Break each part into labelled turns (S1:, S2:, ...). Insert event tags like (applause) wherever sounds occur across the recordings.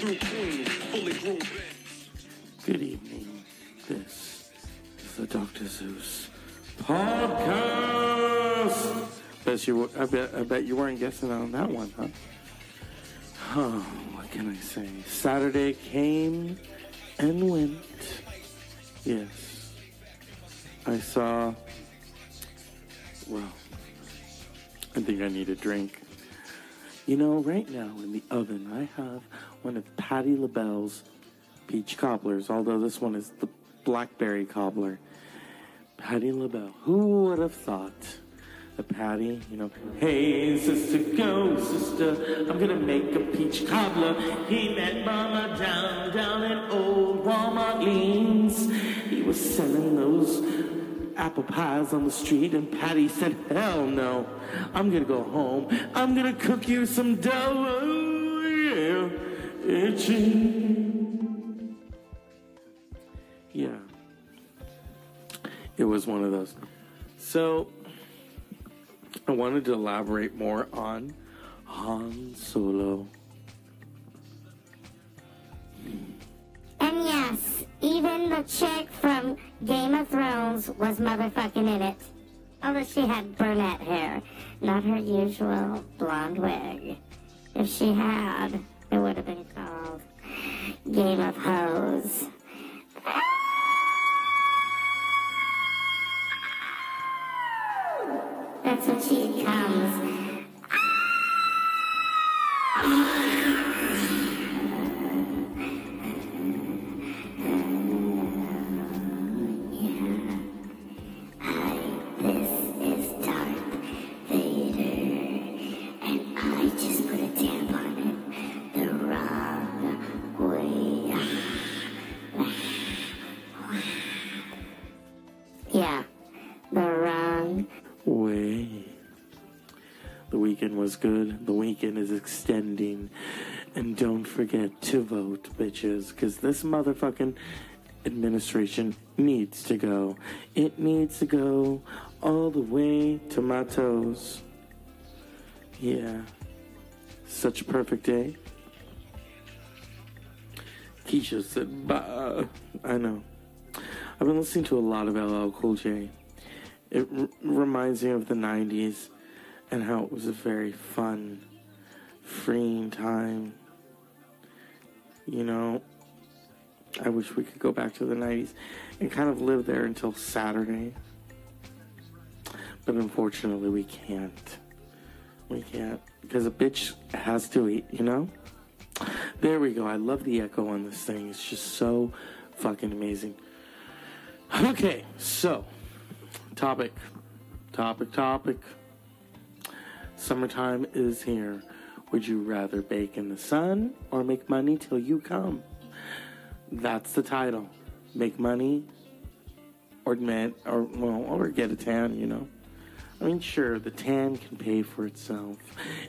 S1: Good evening. This is the Dr. Zeus podcast. Bet you, I bet, I bet you weren't guessing on that one, huh? Oh, what can I say? Saturday came and went. Yes, I saw. Well, I think I need a drink. You know, right now in the oven, I have one of Patti LaBelle's peach cobblers, although this one is the blackberry cobbler. Patty LaBelle. Who would have thought that Patti, you know, hey sister, go sister, I'm gonna make a peach cobbler. He met Mama down, down in old Walmart Leans. He was selling those apple pies on the street, and Patti said, hell no, I'm gonna go home. I'm gonna cook you some dough. Yeah. It was one of those. So, I wanted to elaborate more on Han Solo.
S2: And yes, even the chick from Game of Thrones was motherfucking in it. Although she had brunette hair, not her usual blonde wig. If she had, it would have been called Game of Hose. That's when she comes.
S1: Was good. The weekend is extending. And don't forget to vote, bitches, because this motherfucking administration needs to go. It needs to go all the way to my toes. Yeah. Such a perfect day. Keisha said, bah. I know. I've been listening to a lot of LL Cool J. It r- reminds me of the 90s and how it was a very fun, freeing time. You know, I wish we could go back to the 90s and kind of live there until Saturday. But unfortunately, we can't. We can't. Because a bitch has to eat, you know? There we go. I love the echo on this thing. It's just so fucking amazing. Okay, so topic, topic, topic. Summertime is here. Would you rather bake in the sun or make money till you come? That's the title. Make money or man or well or get a tan, you know. I mean sure the tan can pay for itself.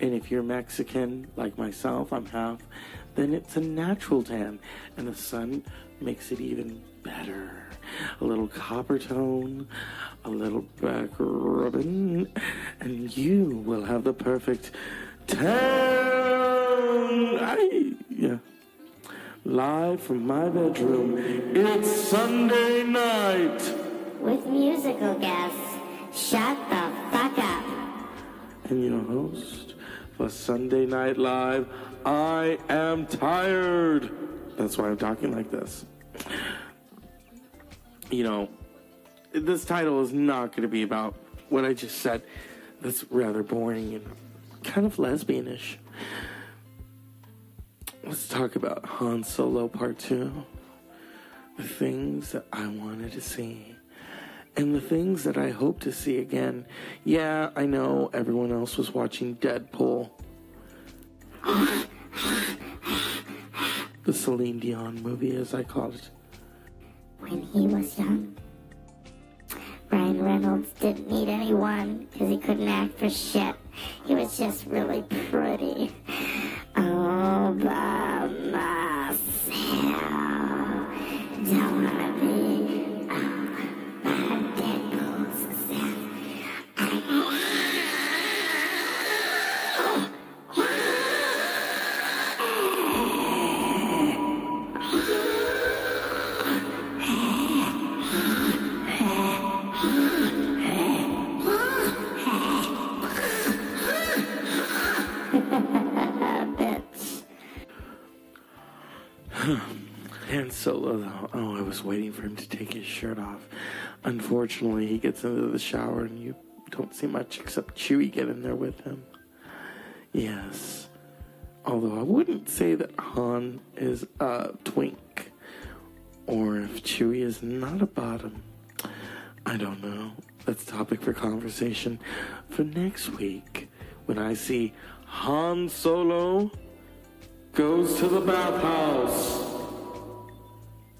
S1: And if you're Mexican like myself, I'm half, then it's a natural tan. And the sun makes it even better. A little Coppertone, a little back rubbing, and you will have the perfect tan. I, yeah. Live from my bedroom, it's Sunday night.
S2: with musical guests. Shut the fuck up.
S1: And your host for Sunday Night Live, I am tired. That's why I'm talking like this. You know, this title is not going to be about what I just said. That's rather boring and kind of lesbianish. Let's talk about Han Solo Part 2. The things that I wanted to see. And the things that I hope to see again. Yeah, I know everyone else was watching Deadpool. the Celine Dion movie, as I call it.
S2: When he was young, Ryan Reynolds didn't need anyone because he couldn't act for shit. He was just really pretty. Oh, by
S1: Solo, though, oh, I was waiting for him to take his shirt off. Unfortunately, he gets into the shower and you don't see much except Chewie get in there with him. Yes. Although I wouldn't say that Han is a twink or if Chewie is not a bottom. I don't know. That's topic for conversation for next week when I see Han Solo goes to the bathhouse.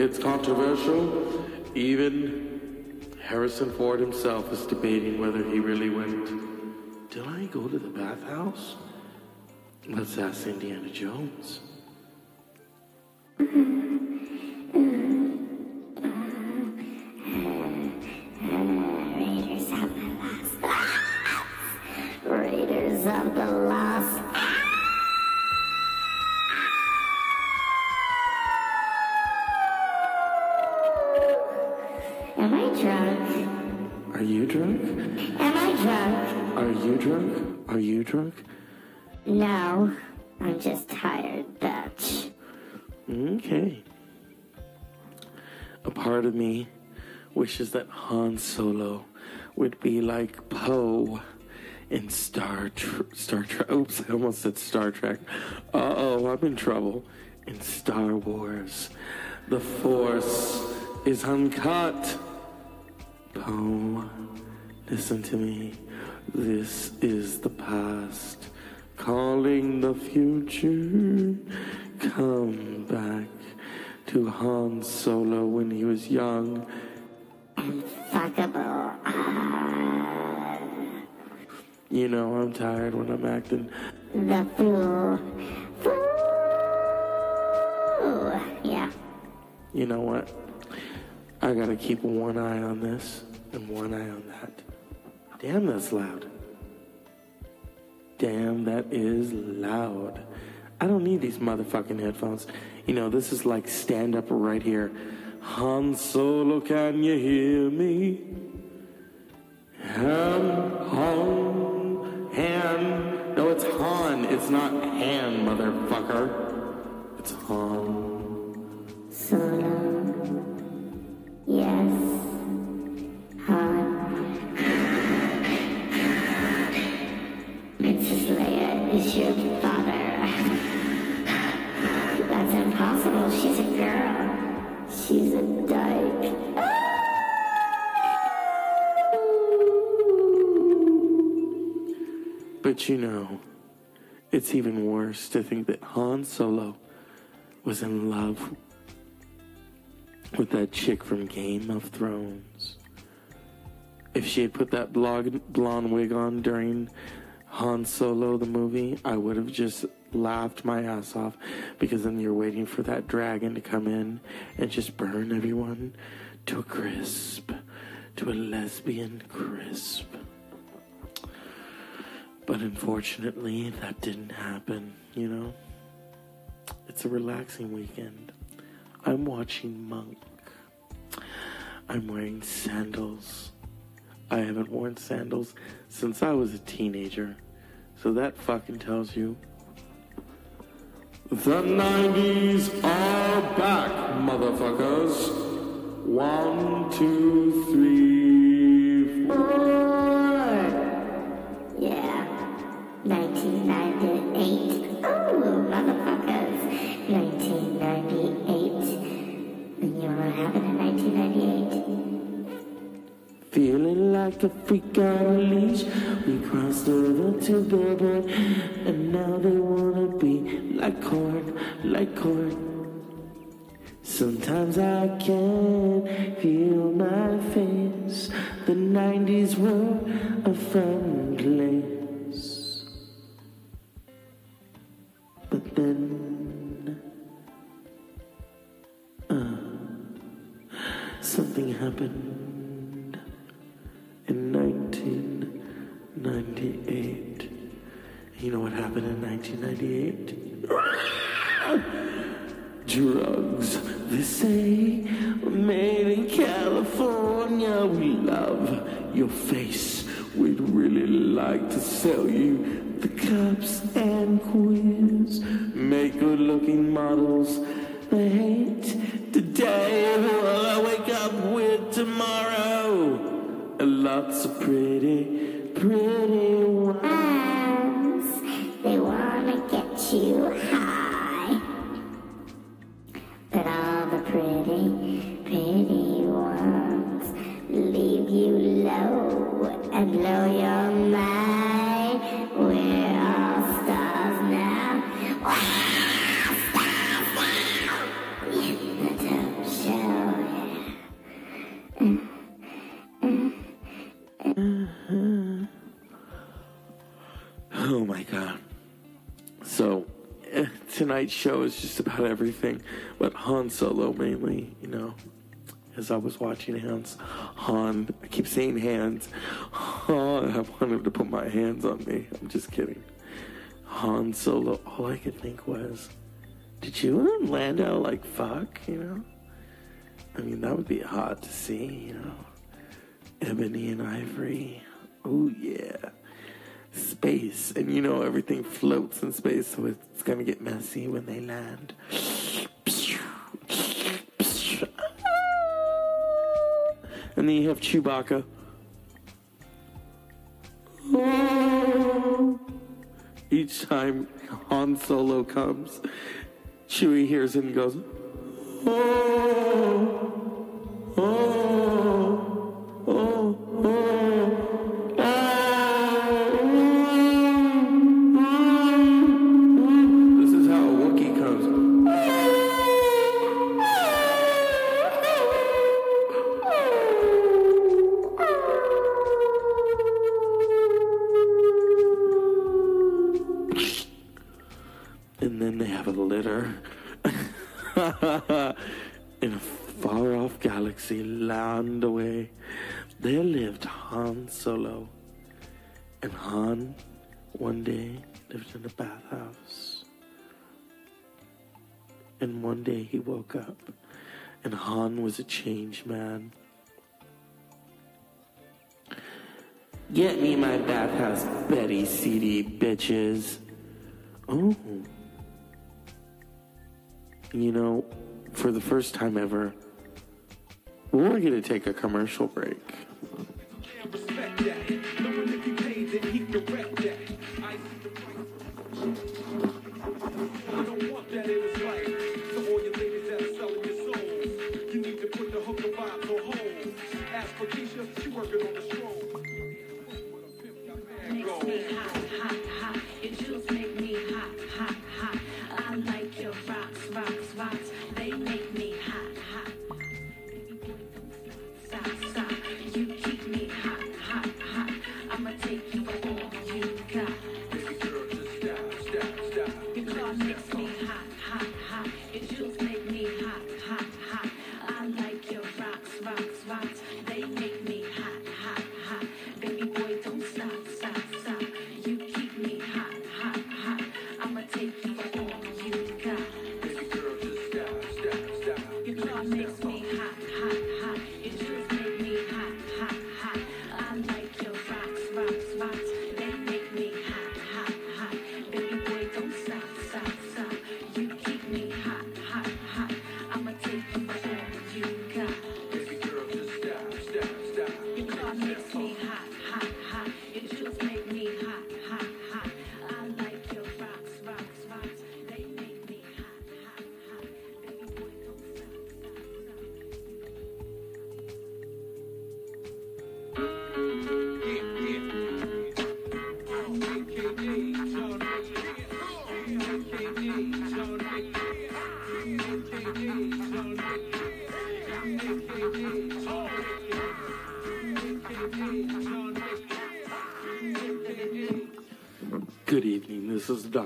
S1: It's controversial. Even Harrison Ford himself is debating whether he really went. Did I go to the bathhouse? Let's ask Indiana Jones. (laughs) wishes that Han Solo would be like Poe in Star Tr- Star Trek. Oops, I almost said Star Trek. Uh oh, I'm in trouble. In Star Wars, the Force is uncut. Poe, listen to me. This is the past calling the future. Come back to Han Solo when he was young.
S2: Fuckable. Ah,
S1: You know, I'm tired when I'm acting.
S2: the fool. Fool. Yeah.
S1: You know what? I gotta keep one eye on this and one eye on that. Damn, that's loud. Damn, that is loud. I don't need these motherfucking headphones. You know, this is like stand up right here. Han Solo, can you hear me? Han, Han, Han. No, it's Han. It's not Han, motherfucker. It's Han.
S2: She's a dyke.
S1: But you know, it's even worse to think that Han Solo was in love with that chick from Game of Thrones. If she had put that blonde, blonde wig on during Han Solo the movie, I would have just laughed my ass off because then you're waiting for that dragon to come in and just burn everyone to a crisp, to a lesbian crisp. But unfortunately, that didn't happen, you know? It's a relaxing weekend. I'm watching Monk. I'm wearing sandals. I haven't worn sandals since I was a teenager. So that fucking tells you. The 90s are back, motherfuckers. One, two, three, four.
S2: Yeah. 1998. Oh, motherfuckers. 1998. And you know what happened in 1998?
S1: Feeling like a freak on a leash. We crossed over to Billboard, and now they 1998. You know what happened in 1998? (laughs) Drugs. They say, made in California. We love your face. We'd really like to sell you the cups and queens. Make good looking models.
S2: They show
S1: is just about everything, but Han Solo mainly, you know. As I was watching hands, Han, I keep saying hands. Han, I wanted to put my hands on me. I'm just kidding. Han Solo, all I could think was, did you and Lando like fuck, you know? I mean, that would be hot to see, you know? Ebony and Ivory. Oh, yeah space. And you know, everything floats in space, so it's gonna get messy when they land. And then you have Chewbacca. Each time Han Solo comes, Chewie hears it and goes, Oh. And Han one day lived in a bathhouse. And one day he woke up, and Han was a changed man. Get me my bathhouse Betty CD, bitches. Oh. You know, for the first time ever, we're going to take a commercial break.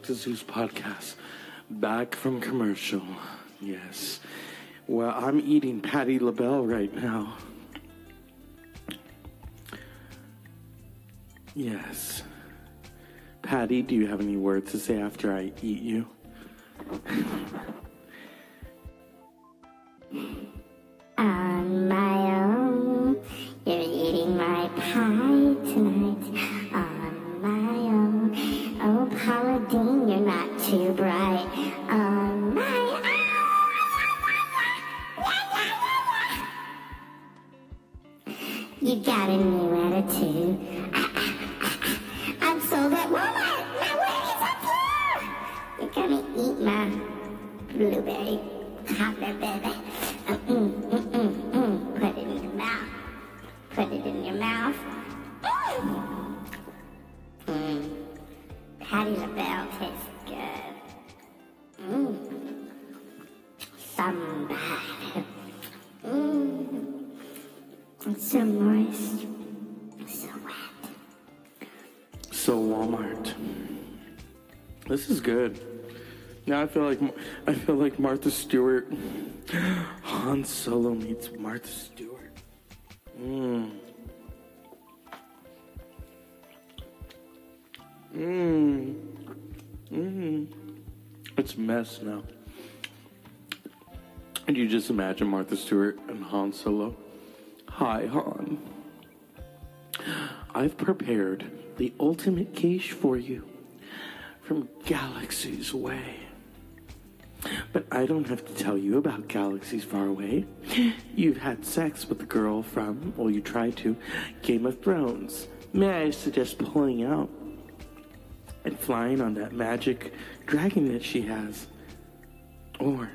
S1: Dr. Zeus podcast. Back from commercial. Yes. Well, I'm eating Patti LaBelle right now. Yes. Patti, do you have any words to say after I eat you? (laughs) This is good. Now I feel like I feel like Martha Stewart. Han Solo meets Martha Stewart. Mmm. Mmm. Mmm. It's a mess now. And you just imagine Martha Stewart and Han Solo. Hi, Han. I've prepared the ultimate quiche for you from galaxies away. But I don't have to tell you about galaxies far away. You've had sex with the girl from, well, you tried to, Game of Thrones. May I suggest pulling out and flying on that magic dragon that she has? Or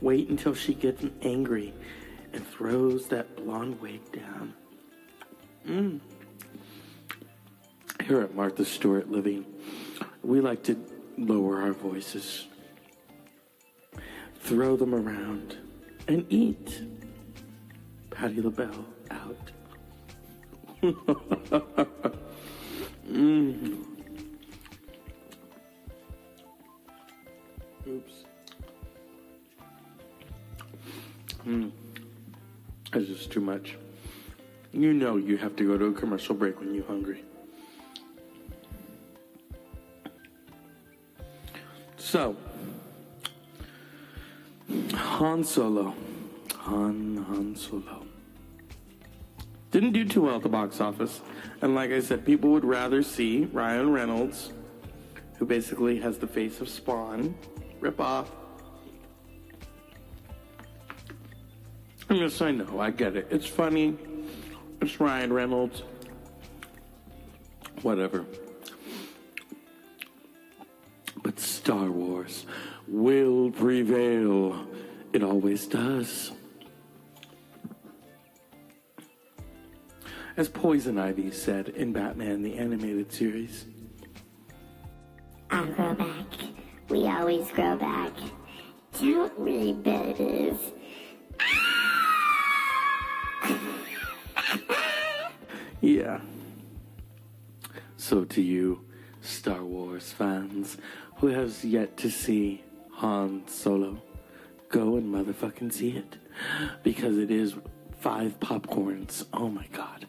S1: wait until she gets angry and throws that blonde wig down. Mm. Here at Martha Stewart Living, we like to lower our voices, throw them around, and eat. Patti LaBelle out. mm. Oops. Mm. This just too much. You know you have to go to a commercial break when you're hungry. So, Han Solo. Han, Han Solo. Didn't do too well at the box office. And like I said, people would rather see Ryan Reynolds, who basically has the face of Spawn, rip off. I'm gonna say no, I get it. It's funny. It's Ryan Reynolds. Whatever. Will prevail. It always does. As Poison Ivy said in Batman the Animated Series.
S2: I'll grow back. We always grow back. Don't we, babies? (laughs)
S1: Yeah. So to you, Star Wars fans, who has yet to see Han Solo, go and motherfucking see it. Because it is five popcorns. Oh my god.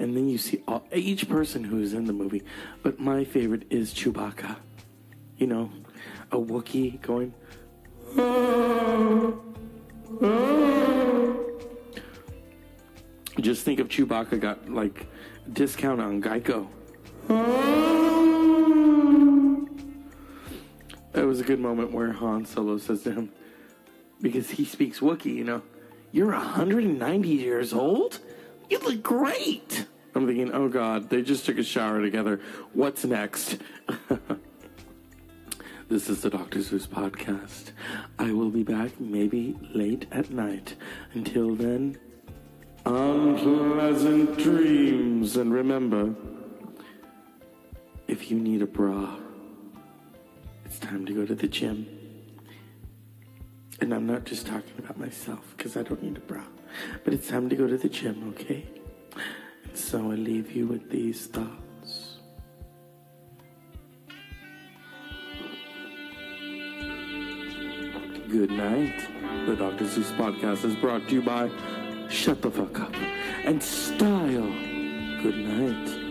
S1: And then you see all, each person who is in the movie. But my favorite is Chewbacca. You know, a Wookiee going. Just think if Chewbacca got like discount on Geico. Was a good moment where Han Solo says to him, because he speaks Wookiee, you know, you're 190 years old? You look great. I'm thinking, oh God, they just took a shower together. What's next? (laughs) this is the Dr. Zeus podcast. I will be back maybe late at night. Until then, unpleasant dreams. And remember, if you need a bra, it's time to go to the gym. And I'm not just talking about myself because I don't need a bra, but it's time to go to the gym, okay? And so I leave you with these thoughts. Good night. The Dr. Zeus podcast is brought to you by Shut the Fuck Up and Style. Good night.